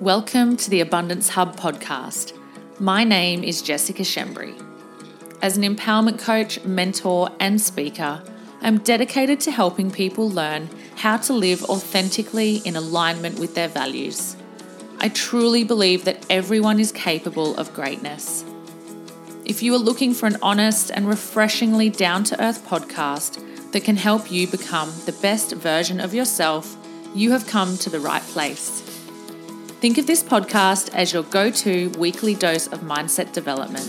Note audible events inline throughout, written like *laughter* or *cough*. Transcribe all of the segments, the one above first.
Welcome to the Abundance Hub podcast. My name is Jessica Schembri. As an empowerment coach, mentor, and speaker, I'm dedicated to helping people learn how to live authentically in alignment with their values. I truly believe that everyone is capable of greatness. If you are looking for an honest and refreshingly down to earth podcast that can help you become the best version of yourself, you have come to the right place. Think of this podcast as your go to weekly dose of mindset development.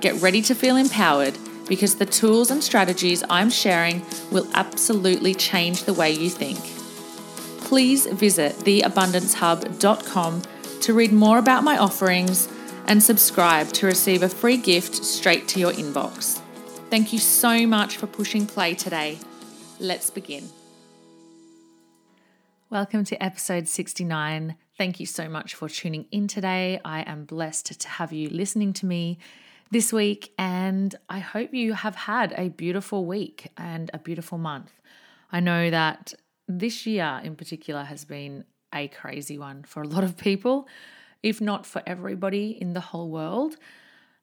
Get ready to feel empowered because the tools and strategies I'm sharing will absolutely change the way you think. Please visit theabundancehub.com to read more about my offerings and subscribe to receive a free gift straight to your inbox. Thank you so much for pushing play today. Let's begin. Welcome to episode 69 Thank you so much for tuning in today. I am blessed to have you listening to me this week, and I hope you have had a beautiful week and a beautiful month. I know that this year in particular has been a crazy one for a lot of people, if not for everybody in the whole world.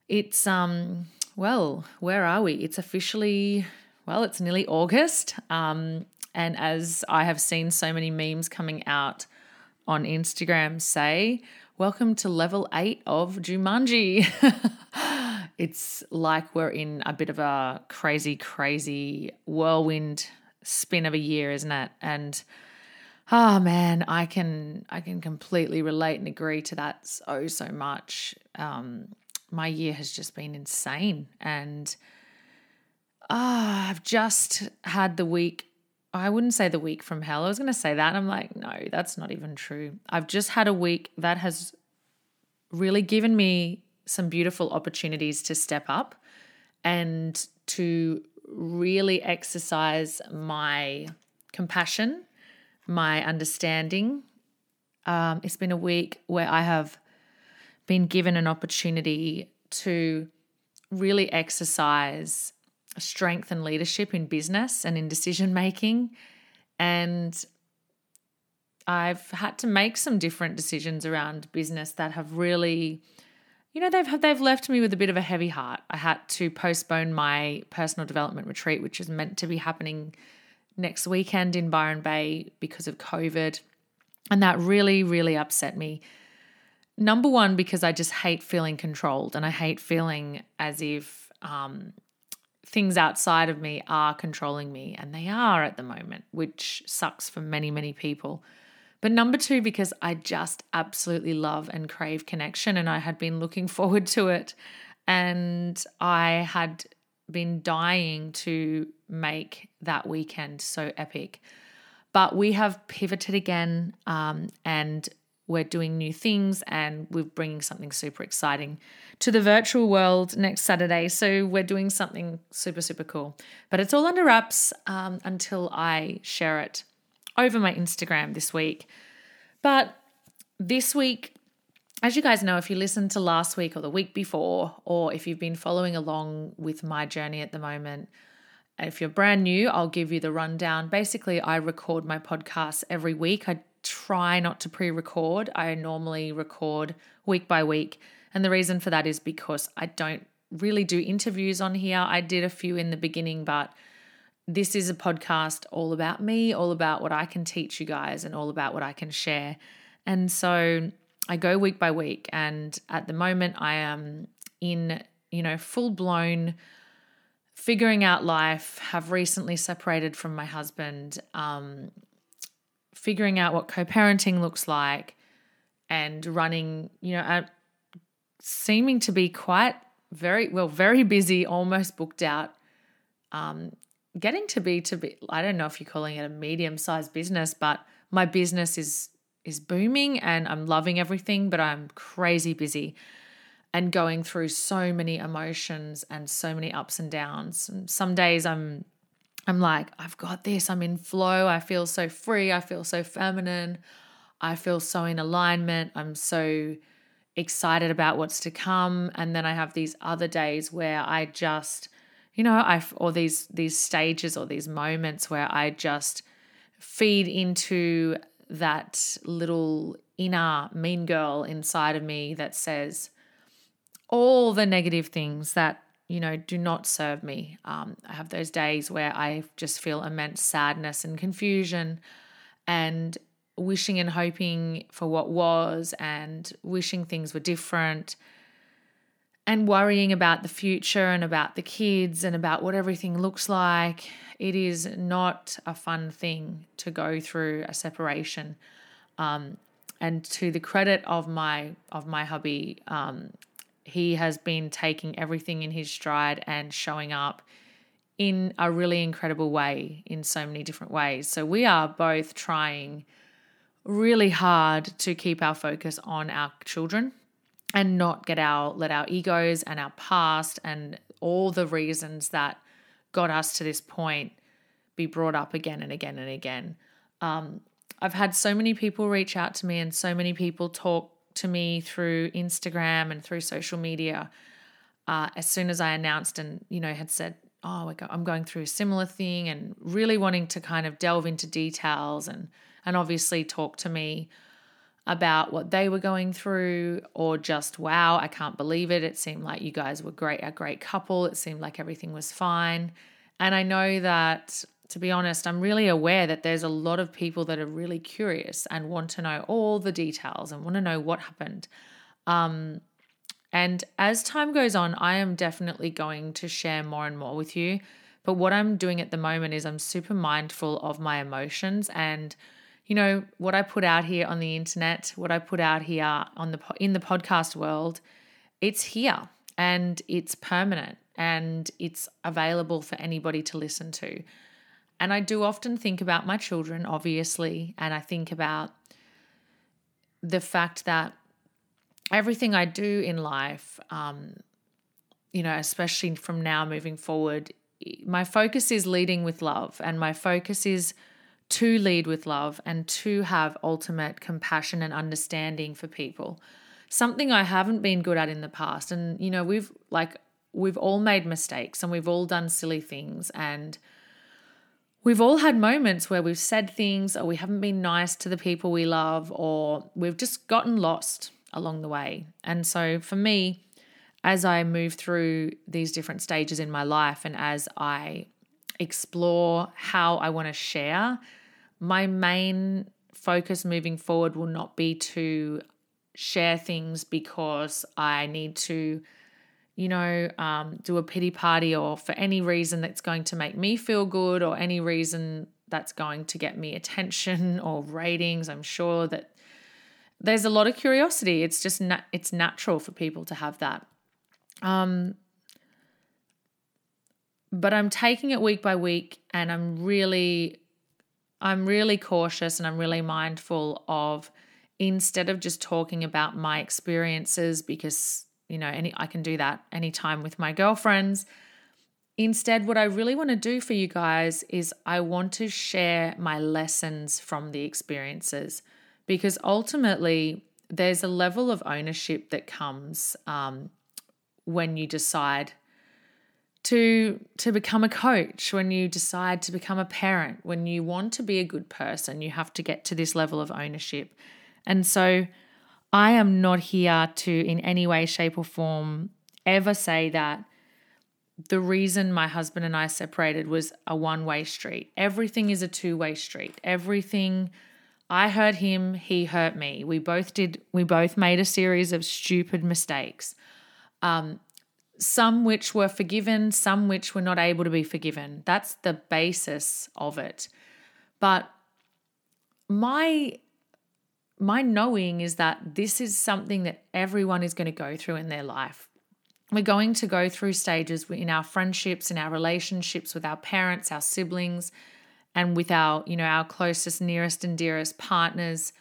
It's, um, well, where are we? It's officially, well, it's nearly August. Um, and as I have seen so many memes coming out, on Instagram say, Welcome to level eight of Jumanji. *laughs* it's like we're in a bit of a crazy, crazy whirlwind spin of a year, isn't it? And oh man, I can I can completely relate and agree to that so so much. Um, my year has just been insane, and ah, oh, I've just had the week I wouldn't say the week from hell. I was going to say that. I'm like, no, that's not even true. I've just had a week that has really given me some beautiful opportunities to step up and to really exercise my compassion, my understanding. Um, it's been a week where I have been given an opportunity to really exercise strength and leadership in business and in decision making. And I've had to make some different decisions around business that have really, you know, they've they've left me with a bit of a heavy heart. I had to postpone my personal development retreat, which is meant to be happening next weekend in Byron Bay because of COVID. And that really, really upset me. Number one, because I just hate feeling controlled and I hate feeling as if um, things outside of me are controlling me, and they are at the moment, which sucks for many, many people. But number two, because I just absolutely love and crave connection, and I had been looking *laughs* forward to it. And I had been dying to make that weekend so epic. But we have pivoted again, um, and we're doing new things and we're bringing something super exciting to the virtual world next Saturday. So we're doing something super, super cool. But it's all under wraps um, until I share it over my Instagram this week. But this week, as you guys know, if you listened to last week or the week before, or if you've been following along with my journey at the moment, if you're brand new, I'll give you the rundown. Basically, I record my podcast every week. I try not to pre record. I normally record week by week. And the reason for that is because I don't really do interviews on here. I did a few in the beginning, but this is a podcast all about me, all about what I can teach you guys, and all about what I can share. And so I go week by week. And at the moment, I am in, you know, full blown figuring out life, have recently separated from my husband, um, figuring out what co parenting looks like and running, you know, at seeming to be quite very, well, very busy, almost booked out. Um, getting to be to be I don't know if you're calling it a medium sized business, but my business is is booming and I'm loving everything, but I'm crazy busy and going through so many emotions and so many ups and downs. And some days I'm I'm like, I've got this. I'm in flow. I feel so free. I feel so feminine. I feel so in alignment. I'm so excited about what's to come. And then I have these other days where I just, you know, I or these these stages or these moments where I just feed into that little inner mean girl inside of me that says all the negative things that you know do not serve me um, i have those days where i just feel immense sadness and confusion and wishing and hoping for what was and wishing things were different and worrying about the future and about the kids and about what everything looks like. It is not a fun thing to go through a separation. Um, and to the credit of my of my hubby, um, he has been taking everything in his stride and showing up in a really incredible way in so many different ways. So we are both trying really hard to keep our focus on our children and not get our let our egos and our past and all the reasons that got us to this point be brought up again and again and again. Um, I've had so many people reach out to me and so many people talk to me through Instagram and through social media. Uh, as soon as I announced and you know had said, "Oh, I'm going through a similar thing," and really wanting to kind of delve into details and and obviously talk to me about what they were going through or just wow i can't believe it it seemed like you guys were great a great couple it seemed like everything was fine and i know that to be honest i'm really aware that there's a lot of people that are really curious and want to know all the details and want to know what happened um, and as time goes on i am definitely going to share more and more with you but what i'm doing at the moment is i'm super mindful of my emotions and you know, what I put out here on the internet, what I put out here on the in the podcast world, it's here and it's permanent and it's available for anybody to listen to. And I do often think about my children, obviously, and I think about the fact that everything I do in life, um, you know, especially from now moving forward, my focus is leading with love and my focus is to lead with love and to have ultimate compassion and understanding for people. Something I haven't been good at in the past. And, you know, we've like, we've all made mistakes and we've all done silly things. And we've all had moments where we've said things or we haven't been nice to the people we love or we've just gotten lost along the way. And so for me, as I move through these different stages in my life and as I explore how I want to share my main focus moving forward will not be to share things because I need to, you know, um, do a pity party or for any reason that's going to make me feel good or any reason that's going to get me attention *laughs* or ratings. I'm sure that there's a lot of curiosity. It's just na- it's natural for people to have that. Um, but I'm taking it week by week and I'm really I'm really cautious and I'm really mindful of instead of just talking about my experiences because you know any I can do that anytime with my girlfriends. Instead what I really want to do for you guys is I want to share my lessons from the experiences because ultimately there's a level of ownership that comes um, when you decide to to become a coach when you decide to become a parent when you want to be a good person you have to get to this level of ownership. And so i am not here to in any way shape or form ever say that the reason my husband and i separated was a one way street everything is a two way street everything i hurt him he hurt me we both did we both made a series of stupid mistakes um, some which were forgiven, some which were not able to be forgiven. That's the basis of it. But my my knowing is that this is something that everyone is going to go through in their life. We're going to go through stages in our friendships, in our relationships with our parents, our siblings, and with our, you know, our closest, nearest, and dearest partners,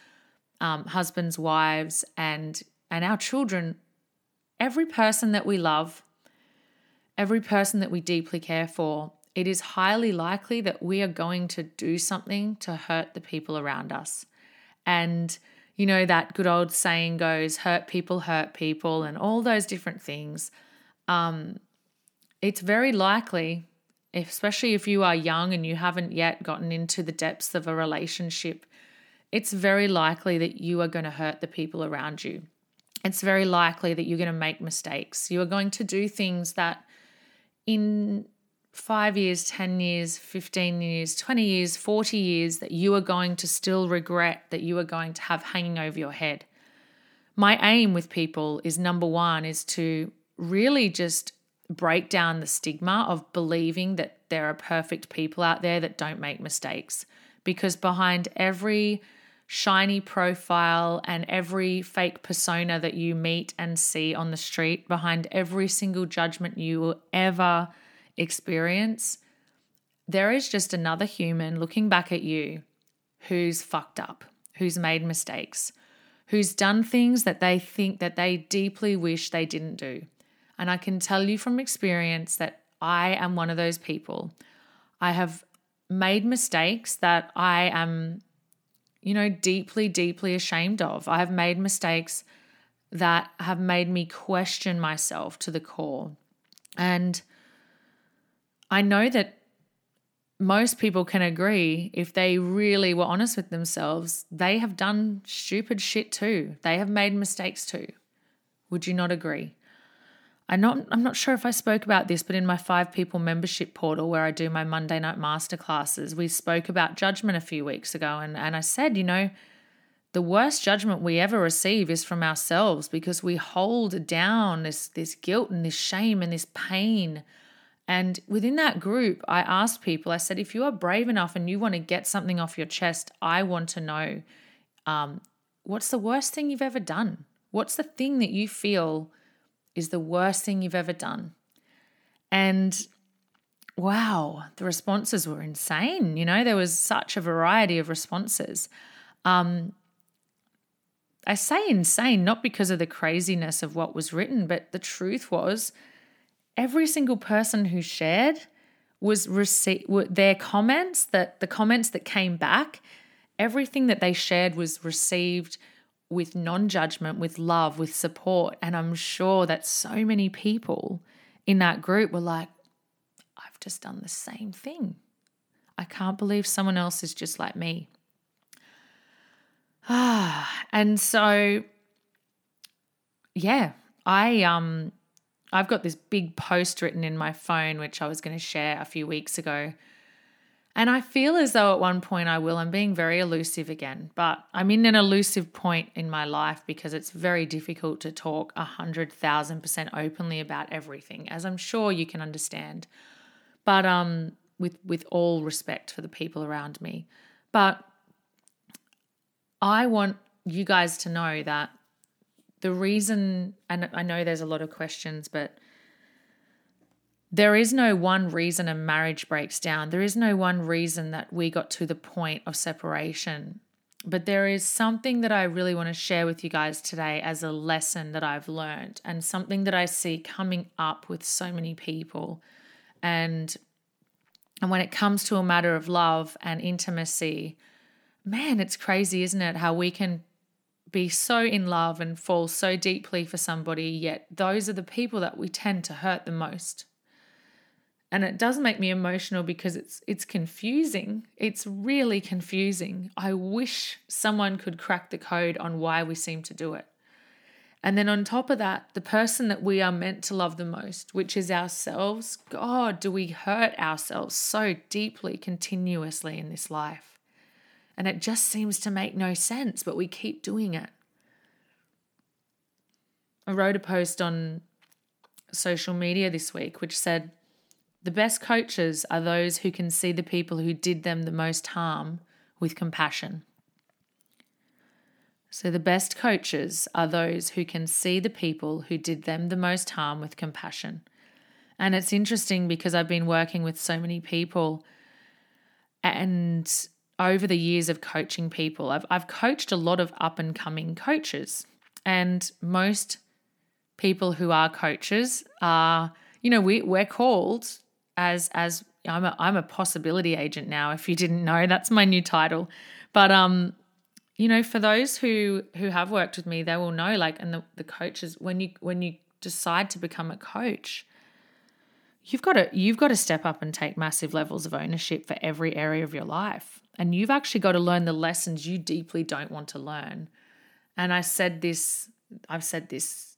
um, husbands, wives, and and our children. Every person that we love every person that we deeply care for, it is highly likely that we are going to do something to hurt the people around us. And, you know, that good old saying goes, hurt people, hurt people, and all those different things. Um, it's very likely, especially if you are young and you haven't yet gotten into the depths of a relationship, it's very likely that you are going to hurt the people around you. It's very likely that you're going to make mistakes. You are going to do things that in five years, 10 years, 15 years, 20 years, 40 years that you are going to still regret, that you are going to have hanging over your head. My aim with people is number one, is to really just break down the stigma of believing that there are perfect people out there that don't make mistakes. Because behind every shiny profile and every fake persona that you meet and see on the street, behind every single judgment you will ever experience, there is just another human looking back at you who's fucked up, who's made mistakes, who's done things that they think that they deeply wish they didn't do. And I can tell you from experience that I am one of those people. I have made mistakes that I am, you know, deeply, deeply ashamed of. I have made mistakes that have made me question myself to the core. And I know that most people can agree if they really were honest with themselves, they have done stupid shit too. They have made mistakes too. Would you not agree? I'm not, I'm not sure if I spoke about this, but in my five people membership portal where I do my Monday night masterclasses, we spoke about judgment a few weeks ago. And, and I said, you know, the worst judgment we ever receive is from ourselves because we hold down this, this guilt and this shame and this pain. And within that group, I asked people, I said, if you are brave enough and you want to get something off your chest, I want to know um, what's the worst thing you've ever done? What's the thing that you feel is the worst thing you've ever done. And wow, the responses were insane. You know, there was such a variety of responses. Um, I say insane not because of the craziness of what was written, but the truth was every single person who shared was receive their comments that the comments that came back everything that they shared was received with non judgment, with love, with support. And I'm sure that so many people in that group were like, I've just done the same thing. I can't believe someone else is just like me. Ah, *sighs* and so yeah, I um I've got this big post written in my phone which I was going to share a few weeks ago and I feel as though at one point I will. I'm being very elusive again, but I'm in an elusive point in my life because it's very difficult to talk a hundred thousand percent openly about everything, as I'm sure you can understand. But um, with with all respect for the people around me, but I want you guys to know that the reason, and I know there's a lot of questions, but there is no one reason a marriage breaks down. There is no one reason that we got to the point of separation. But there is something that I really want to share with you guys today as a lesson that I've learned and something that I see coming up with so many people. And and when it comes to a matter of love and intimacy, man, it's crazy, isn't it? How we can be so in love and fall so deeply for somebody, yet those are the people that we tend to hurt the most. And it does make me emotional because it's it's confusing. It's really confusing. I wish someone could crack the code on why we seem to do it. And then on top of that the person that we are meant to love the most which is ourselves god do we hurt ourselves so deeply continuously in this life and it just seems to make no sense but we keep doing it i wrote a post on social media this week which said the best coaches are those who can see the people who did them the most harm with compassion. So, the best coaches are those who can see the people who did them the most harm with compassion. And it's interesting because I've been working with so many people, and over the years of coaching people, I've, I've coached a lot of up and coming coaches. And most people who are coaches are, you know, we, we're called as as I'm a I'm a possibility agent now. If you didn't know, that's my new title. But um, you know, for those who who have worked with me, they will know. Like, and the the coaches when you when you decide to become a coach, you've got to you've got to step up and take massive levels of ownership for every area of your life. And you've actually got to learn the lessons you deeply don't want to learn. And I said this, I've said this,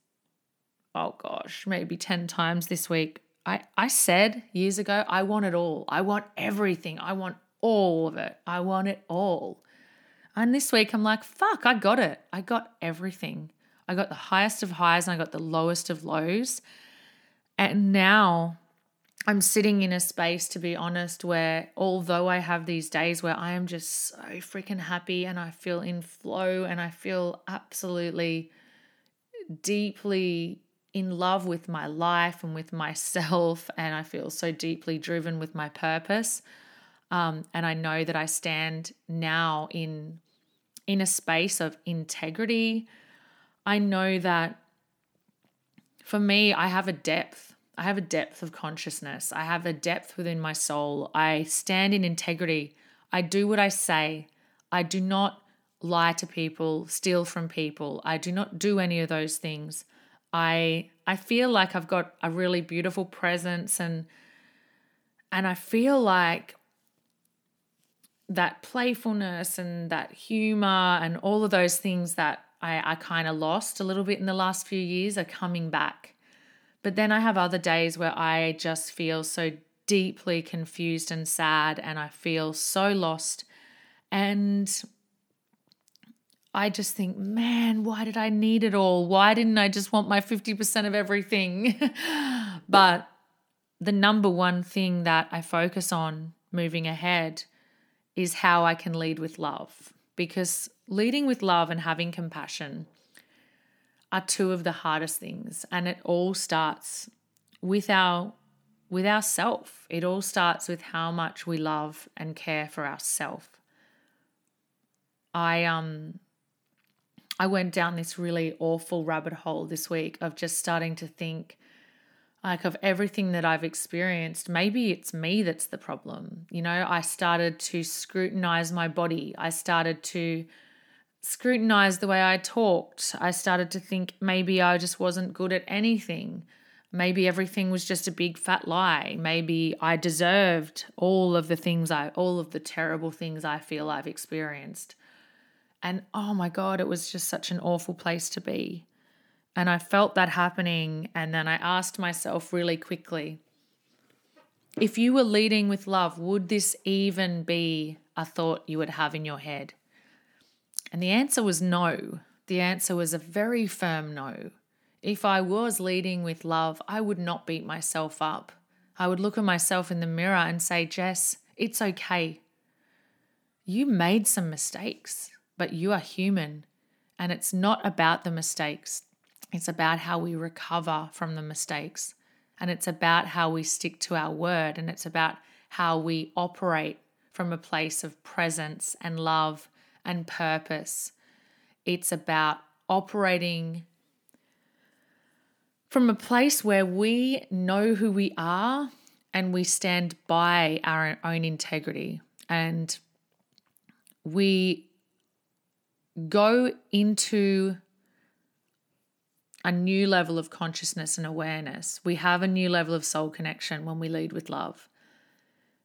oh gosh, maybe 10 times this week. I, I said years ago, I want it all. I want everything. I want all of it. I want it all. And this week I'm like, fuck, I got it. I got everything. I got the highest of highs and I got the lowest of lows. And now I'm sitting in a space, to be honest, where although I have these days where I am just so freaking happy and I feel in flow and I feel absolutely deeply in love with my life and with myself, *laughs* and I feel so deeply driven with my purpose. Um, and I know that I stand now in in a space of integrity. I know that for me, I have a depth. I have a depth of consciousness. I have a depth within my soul. I stand in integrity. I do what I say. I do not lie to people, steal from people. I do not do any of those things. I I feel like I've got a really beautiful presence and and I feel like that playfulness and that humor and all of those things that I, I kind of lost a little bit in the last few years are coming back. But then I have other days where I just feel so deeply confused and sad and I feel so lost. And I just think, man, why did I need it all? Why didn't I just want my 50% of everything? *laughs* but the number one thing that I focus on moving ahead is how I can lead with love. Because leading with love and having compassion are two of the hardest things. And it all starts with our with ourself. It all starts with how much we love and care for ourself. I um I went down this really awful rabbit hole this week of just starting to think like of everything that I've experienced, maybe it's me that's the problem. You know, I started to scrutinize my body. I started to scrutinize the way I talked. I started to think maybe I just wasn't good at anything. Maybe everything was just a big fat lie. Maybe I deserved all of the things I, all of the terrible things I feel I've experienced. And oh my God, it was just such an awful place to be. And I felt that happening. And then I asked myself really quickly if you were leading with love, would this even be a thought you would have in your head? And the answer was no. The answer was a very firm no. If I was leading with love, I would not beat myself up. I would look at myself in the mirror and say, Jess, it's okay. You made some mistakes, but you are human. And it's not about the mistakes. It's about how we recover from the mistakes. And it's about how we stick to our word. And it's about how we operate from a place of presence and love and purpose. It's about operating from a place where we know who we are and we stand by our own integrity and we go into a new level of consciousness and awareness. We have a new level of soul connection when we lead with love.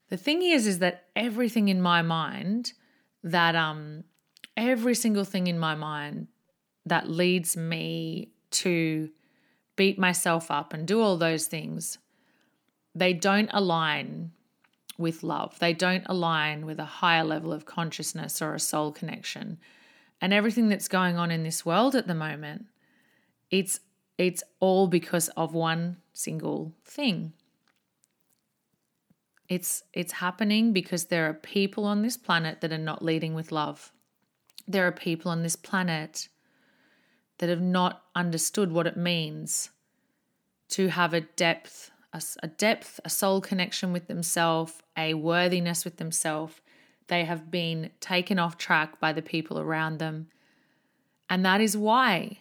The thing is, is that everything in my mind, that um, every single thing in my mind that leads me to beat myself up and do all those things, they don't align with love. They don't align with a higher level of consciousness or a soul connection. And everything that's going on in this world at the moment it's it's all because of one single thing. It's it's happening because there are people on this planet that are not leading with love. There are people on this planet that have not understood what it means to have a depth, a, depth, a soul connection with themselves, a worthiness with themselves. They have been taken off track by the people around them. And that is why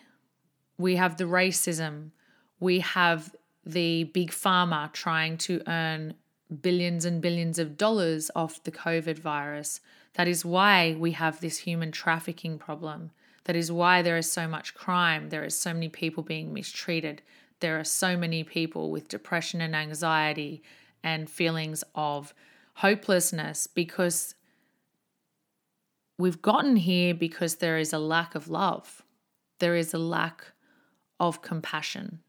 we have the racism. We have the big pharma trying to earn billions and billions of dollars off the COVID virus. That is why we have this human trafficking problem. That is why there is so much crime. There are so many people being mistreated. There are so many people with depression and anxiety and feelings of hopelessness because we've gotten here because there is a lack of love, there is a lack of compassion.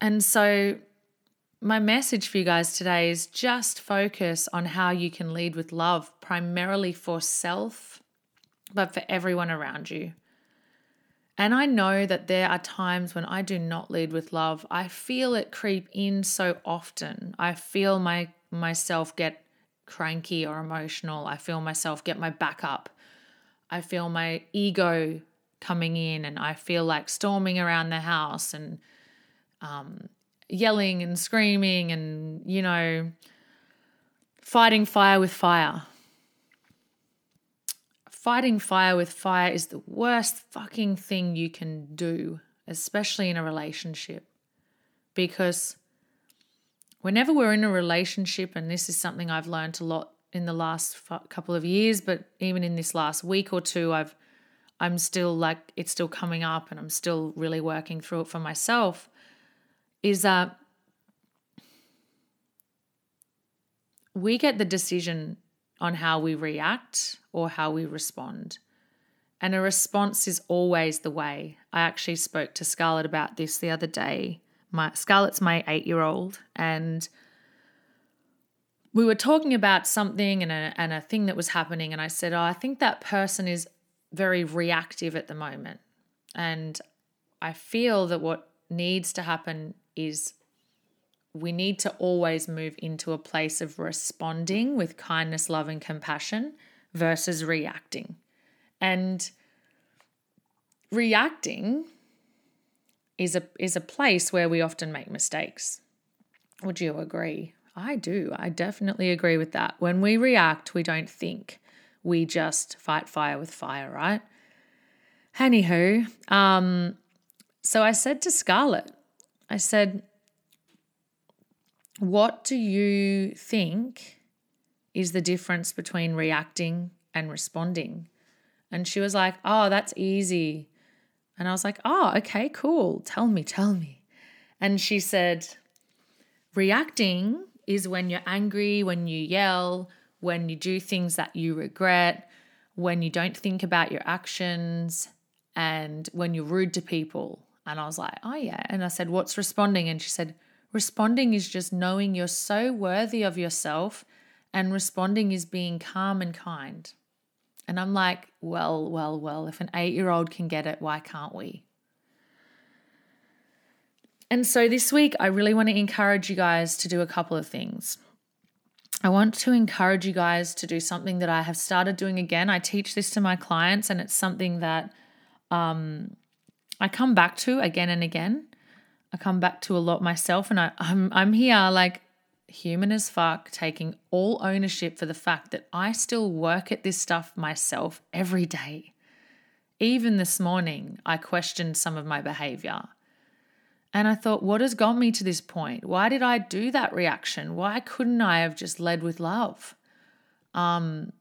And so, my message for you guys today is just focus on how you can lead with love, primarily for self, but for everyone around you. And I know that there are times when I do not lead with love. I feel it creep in so often. I feel my myself get cranky or emotional. I feel myself get my back up. I feel my ego coming in and I feel like storming around the house and um, yelling and screaming and, you know, fighting fire with fire. Fighting fire with fire is the worst fucking thing you can do, especially in a relationship. Because whenever we're in a relationship, and this is something I've learned a lot in the last couple of years, but even in this last week or two, I've I'm still like it's still coming up and I'm still really working through it for myself is that we get the decision on how we react or how we respond. And a response is always the way. I actually spoke to Scarlett about this the other day. My Scarlett's my 8-year-old and we were talking about something and a, and a thing that was happening and I said, "Oh, I think that person is very reactive at the moment." And I feel that what needs to happen is we need to always move into a place of responding with kindness, love, and compassion versus reacting. And reacting is a is a place where we often make mistakes. Would you agree? I do. I definitely agree with that. When we react, we don't think. We just fight fire with fire, right? Anywho, um, so I said to Scarlett, I said, What do you think is the difference between reacting and responding? And she was like, Oh, that's easy. And I was like, Oh, okay, cool. Tell me, tell me. And she said, Reacting is when you're angry, when you yell, when you do things that you regret, when you don't think about your actions, and when you're rude to people. And I was like, oh, yeah. And I said, what's responding? And she said, responding is just knowing you're so worthy of yourself, and responding is being calm and kind. And I'm like, well, well, well, if an eight year old can get it, why can't we? And so this week, I really want to encourage you guys to do a couple of things. I want to encourage you guys to do something that I have started doing again. I teach this to my clients, and it's something that um, I come back to again and again. I come back to a lot myself, and I, I'm I'm here like human as fuck, taking all ownership for the fact that I still work at this stuff myself every day. Even this morning, I questioned some of my behavior. And I thought, what has got me to this point? Why did I do that reaction? Why couldn't I have just led with love? Um,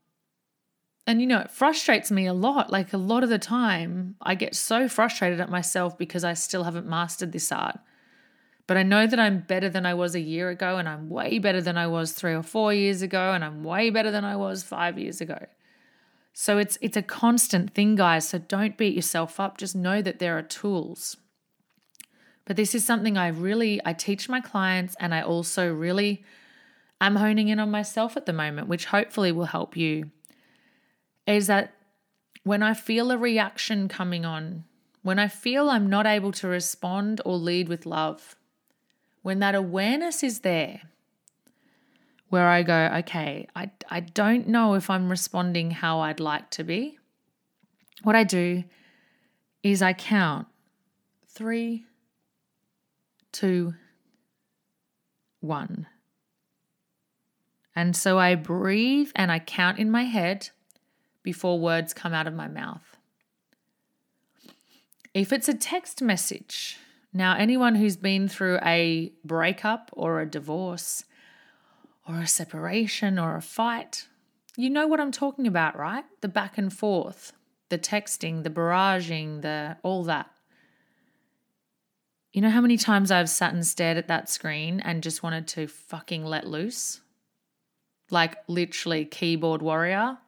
and you know, it frustrates me a lot. Like a lot of the time, I get so frustrated at myself because I still haven't mastered this art. But I know that I'm better than I was a year ago, and I'm way better than I was three or four years ago, and I'm way better than I was five years ago. So it's it's a constant thing, guys. So don't beat yourself up. Just know that there are tools. But this is something I really I teach my clients, and I also really am honing in on myself at the moment, which hopefully will help you is that when I feel a reaction coming on, when I feel I'm not able to respond or lead with love, when that awareness is there, where I go, okay, I, I don't know if I'm responding how I'd like to be, what I do is I count three, two, one. And so I breathe and I count in my head before words come out of my mouth. If it's a text message, now anyone who's been through a breakup or a divorce or a separation or a fight, you know what I'm talking about, right? The back and forth, the texting, the barraging, the all that. You know how many times I've sat and stared at that screen and just wanted to fucking let loose? Like literally keyboard warrior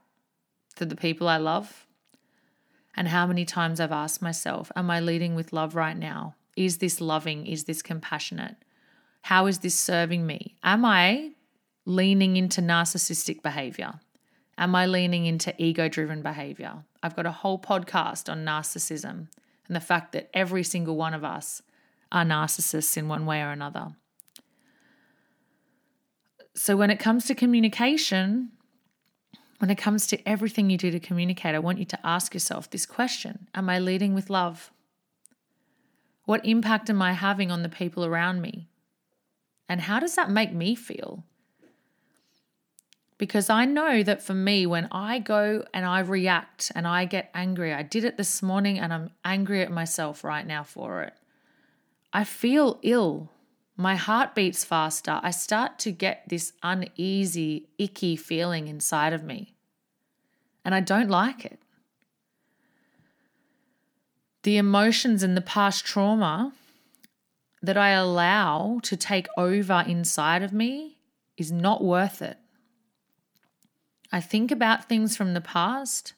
for the people I love? And how many times I've asked myself, Am I leading with love right now? Is this loving? Is this compassionate? How is this serving me? Am I leaning into narcissistic behavior? Am I leaning into ego driven behavior? I've got a whole podcast on narcissism and the fact that every single one of us are narcissists in one way or another. So, when it comes to communication, when it comes to everything you do to communicate, I want you to ask yourself this question Am I leading with love? What impact am I having on the people around me? And how does that make me feel? Because I know that for me, when I go and I react and I get angry, I did it this morning and I'm angry at myself right now for it. I feel ill. My heart beats faster. I start to get this uneasy, icky feeling inside of me. And I don't like it. The emotions and the past trauma that I allow to take over inside of me is not worth it. I think about things from the past.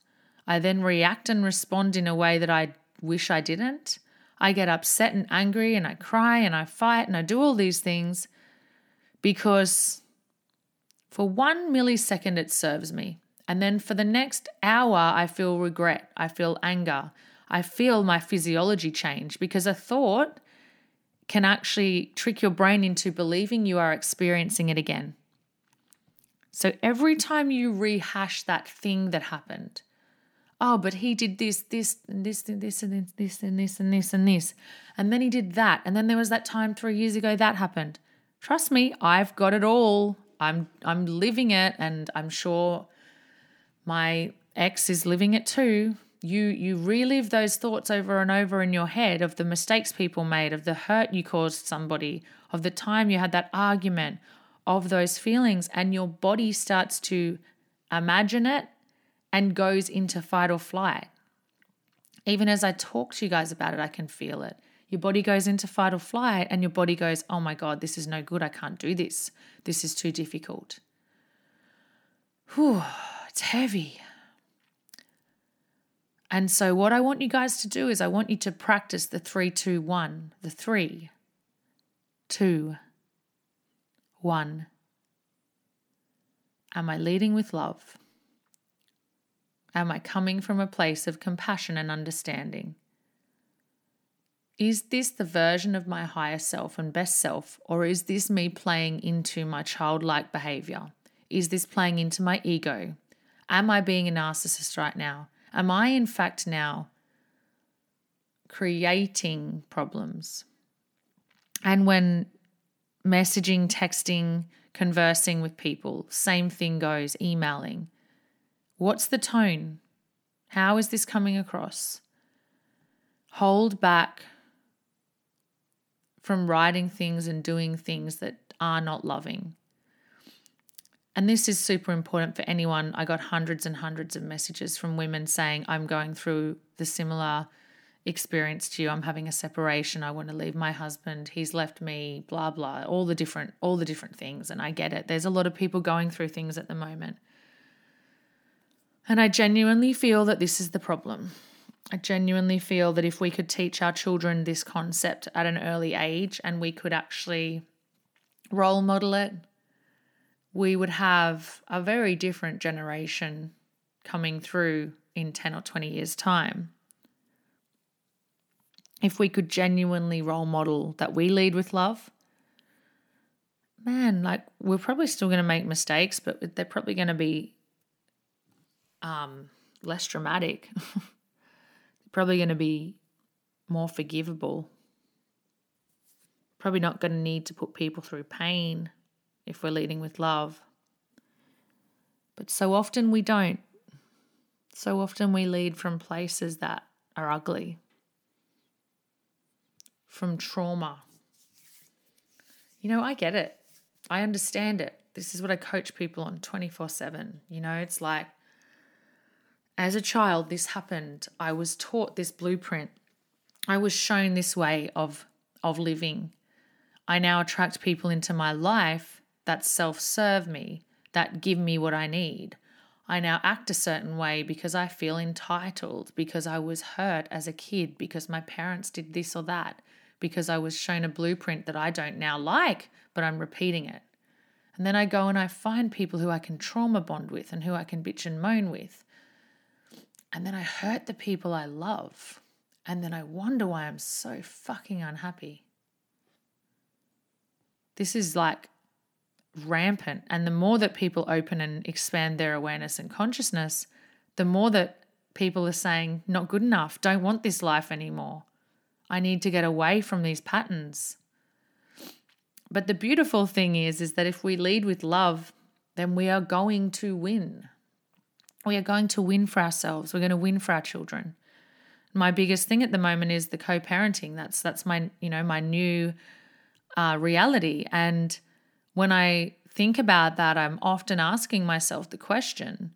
I then react and respond in a way that I wish I didn't. I get upset and angry and I cry and I fight and I do all these things because for one millisecond it serves me. And then for the next hour, I feel regret. I feel anger. I feel my physiology change because a thought can actually trick your brain into believing you are experiencing it again. So every time you rehash that thing that happened, oh, but he did this, this, and this, and this, and this, and this, and this, and this. And then he did that. And then there was that time three years ago that happened. Trust me, I've got it all. I'm I'm living it and I'm sure my ex is living it too. You you relive those thoughts over and over in your head of the mistakes people made, of the hurt you caused somebody, of the time you had that argument, of those feelings and your body starts to imagine it and goes into fight or flight. Even as I talk to you guys about it, I can feel it. Your body goes into fight or flight, and your body goes, Oh my God, this is no good. I can't do this. This is too difficult. Whew, it's heavy. And so, what I want you guys to do is, I want you to practice the three, two, one, the three, two, one. Am I leading with love? Am I coming from a place of compassion and understanding? Is this the version of my higher self and best self, or is this me playing into my childlike behavior? Is this playing into my ego? Am I being a narcissist right now? Am I, in fact, now creating problems? And when messaging, texting, conversing with people, same thing goes, emailing What's the tone? How is this coming across? Hold back from writing things and doing things that are not loving. And this is super important for anyone. I got hundreds and hundreds of messages from women saying, I'm going through the similar experience to you. I'm having a separation. I want to leave my husband. He's left me, blah, blah, all the different, all the different things. And I get it. There's a lot of people going through things at the moment. And I genuinely feel that this is the problem. I genuinely feel that if we could teach our children this concept at an early age and we could actually role model it, we would have a very different generation coming through in 10 or 20 years' time. If we could genuinely role model that we lead with love, man, like we're probably still going to make mistakes, but they're probably going to be um, less dramatic. *laughs* Probably going to be more forgivable. Probably not going to need to put people through pain if we're leading with love. But so often we don't. So often we lead from places that are ugly, from trauma. You know, I get it. I understand it. This is what I coach people on 24 7. You know, it's like as a child, this happened. I was taught this blueprint. I was shown this way of, of living. I now attract people into my life that self serve me, that give me what I need. I now act a certain way because I feel entitled, because I was hurt as a kid, because my parents did this or that, because I was shown a blueprint that I don't now like, but I'm repeating it. And then I go and I find people who I can trauma bond with and who I can bitch and moan with. And then I hurt the people I love. And then I wonder why I'm so fucking unhappy. This is like rampant. And the more that people open and expand their awareness and consciousness, the more that people are saying, not good enough, don't want this life anymore. I need to get away from these patterns. But the beautiful thing is is that if we lead with love, then we are going to win. We are going to win for ourselves. We're going to win for our children. My biggest thing at the moment is the co-parenting. That's that's my you know my new uh, reality. And when I think about that, I'm often asking myself the question: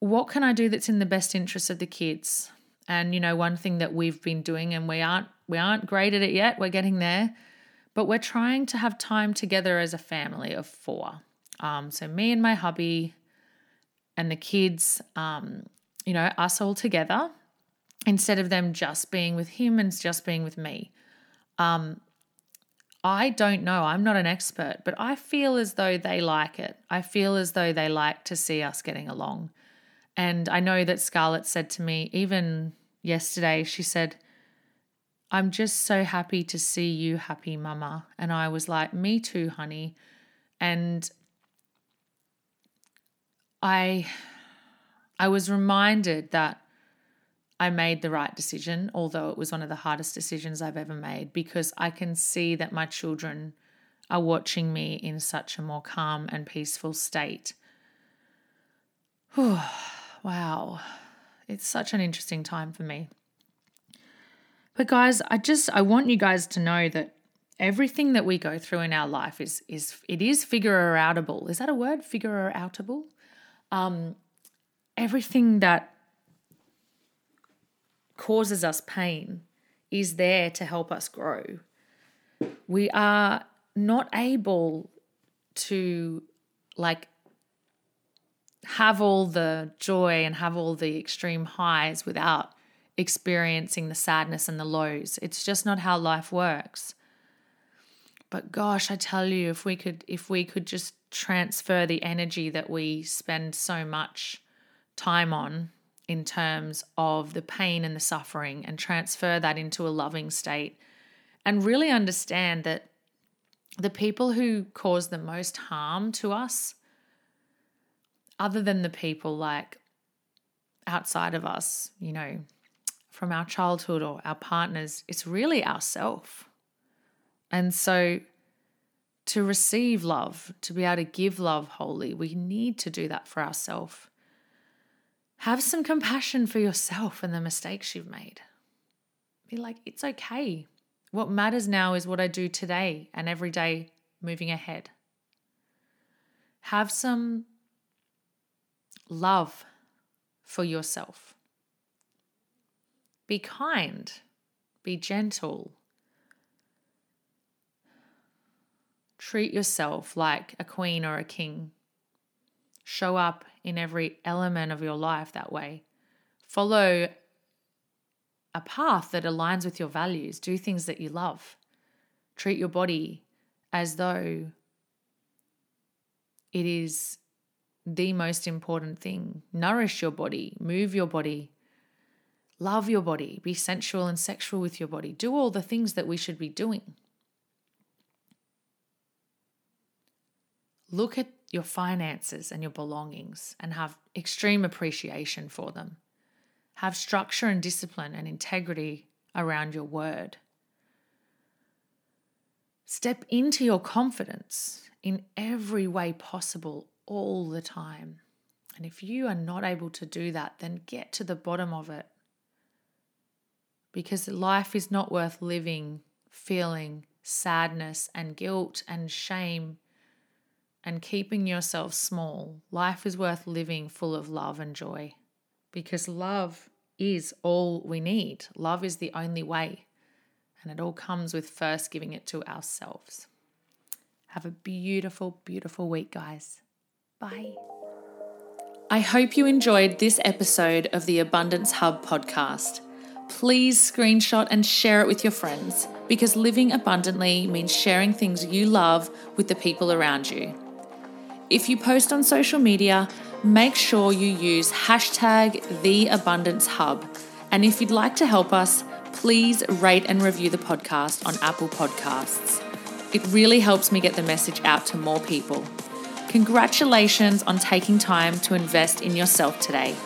What can I do that's in the best interest of the kids? And you know, one thing that we've been doing, and we aren't we aren't great at it yet. We're getting there but we're trying to have time together as a family of four. Um, so me and my hubby and the kids, um, you know, us all together instead of them just being with him and just being with me. Um, I don't know. I'm not an expert, but I feel as though they like it. I feel as though they like to see us getting along. And I know that Scarlett said to me, even yesterday, she said, I'm just so happy to see you happy, mama. And I was like, Me too, honey. And I I was reminded that I made the right decision, although it was one of the hardest decisions I've ever made, because I can see that my children are watching me in such a more calm and peaceful state. wow. It's such an interesting time for me. But guys, I just I want you guys to know that everything that we go through in our life is is it is figure outable. Is that a word? Figure outable. Um, everything that causes us pain is there to help us grow. We are not able to like have all the joy and have all the extreme highs without experiencing the sadness and the lows. It's just not how life works. But gosh, I tell you, if we could if we could just transfer the energy that we spend so much time on in terms of the pain and the suffering and transfer that into a loving state and really understand that the people who cause the most harm to us other than the people like outside of us, you know, from our childhood or our partners, it's really ourself. And so to receive love, to be able to give love wholly, we need to do that for ourselves. Have some compassion for yourself and the mistakes you've made. Be like, it's okay. What matters now is what I do today and every day moving ahead. Have some love for yourself. Be kind, be gentle. Treat yourself like a queen or a king. Show up in every element of your life that way. Follow a path that aligns with your values. Do things that you love. Treat your body as though it is the most important thing. Nourish your body, move your body, Love your body, be sensual and sexual with your body, do all the things that we should be doing. Look at your finances and your belongings and have extreme appreciation for them. Have structure and discipline and integrity around your word. Step into your confidence in every way possible all the time. And if you are not able to do that, then get to the bottom of it because life is not worth living feeling sadness and guilt and shame and keeping yourself small. Life is worth living full of love and joy because love is all we need. Love is the only way. And it all comes with first giving it to ourselves. Have a beautiful, beautiful week, guys. Bye. I hope you enjoyed this episode of the Abundance Hub podcast. Please screenshot and share it with your friends because living abundantly means sharing things you love with the people around you. If you post on social media, make sure you use hashtag the abundance hub. And if you'd like to help us, please rate and review the podcast on Apple Podcasts. It really helps me get the message out to more people. Congratulations on taking time to invest in yourself today.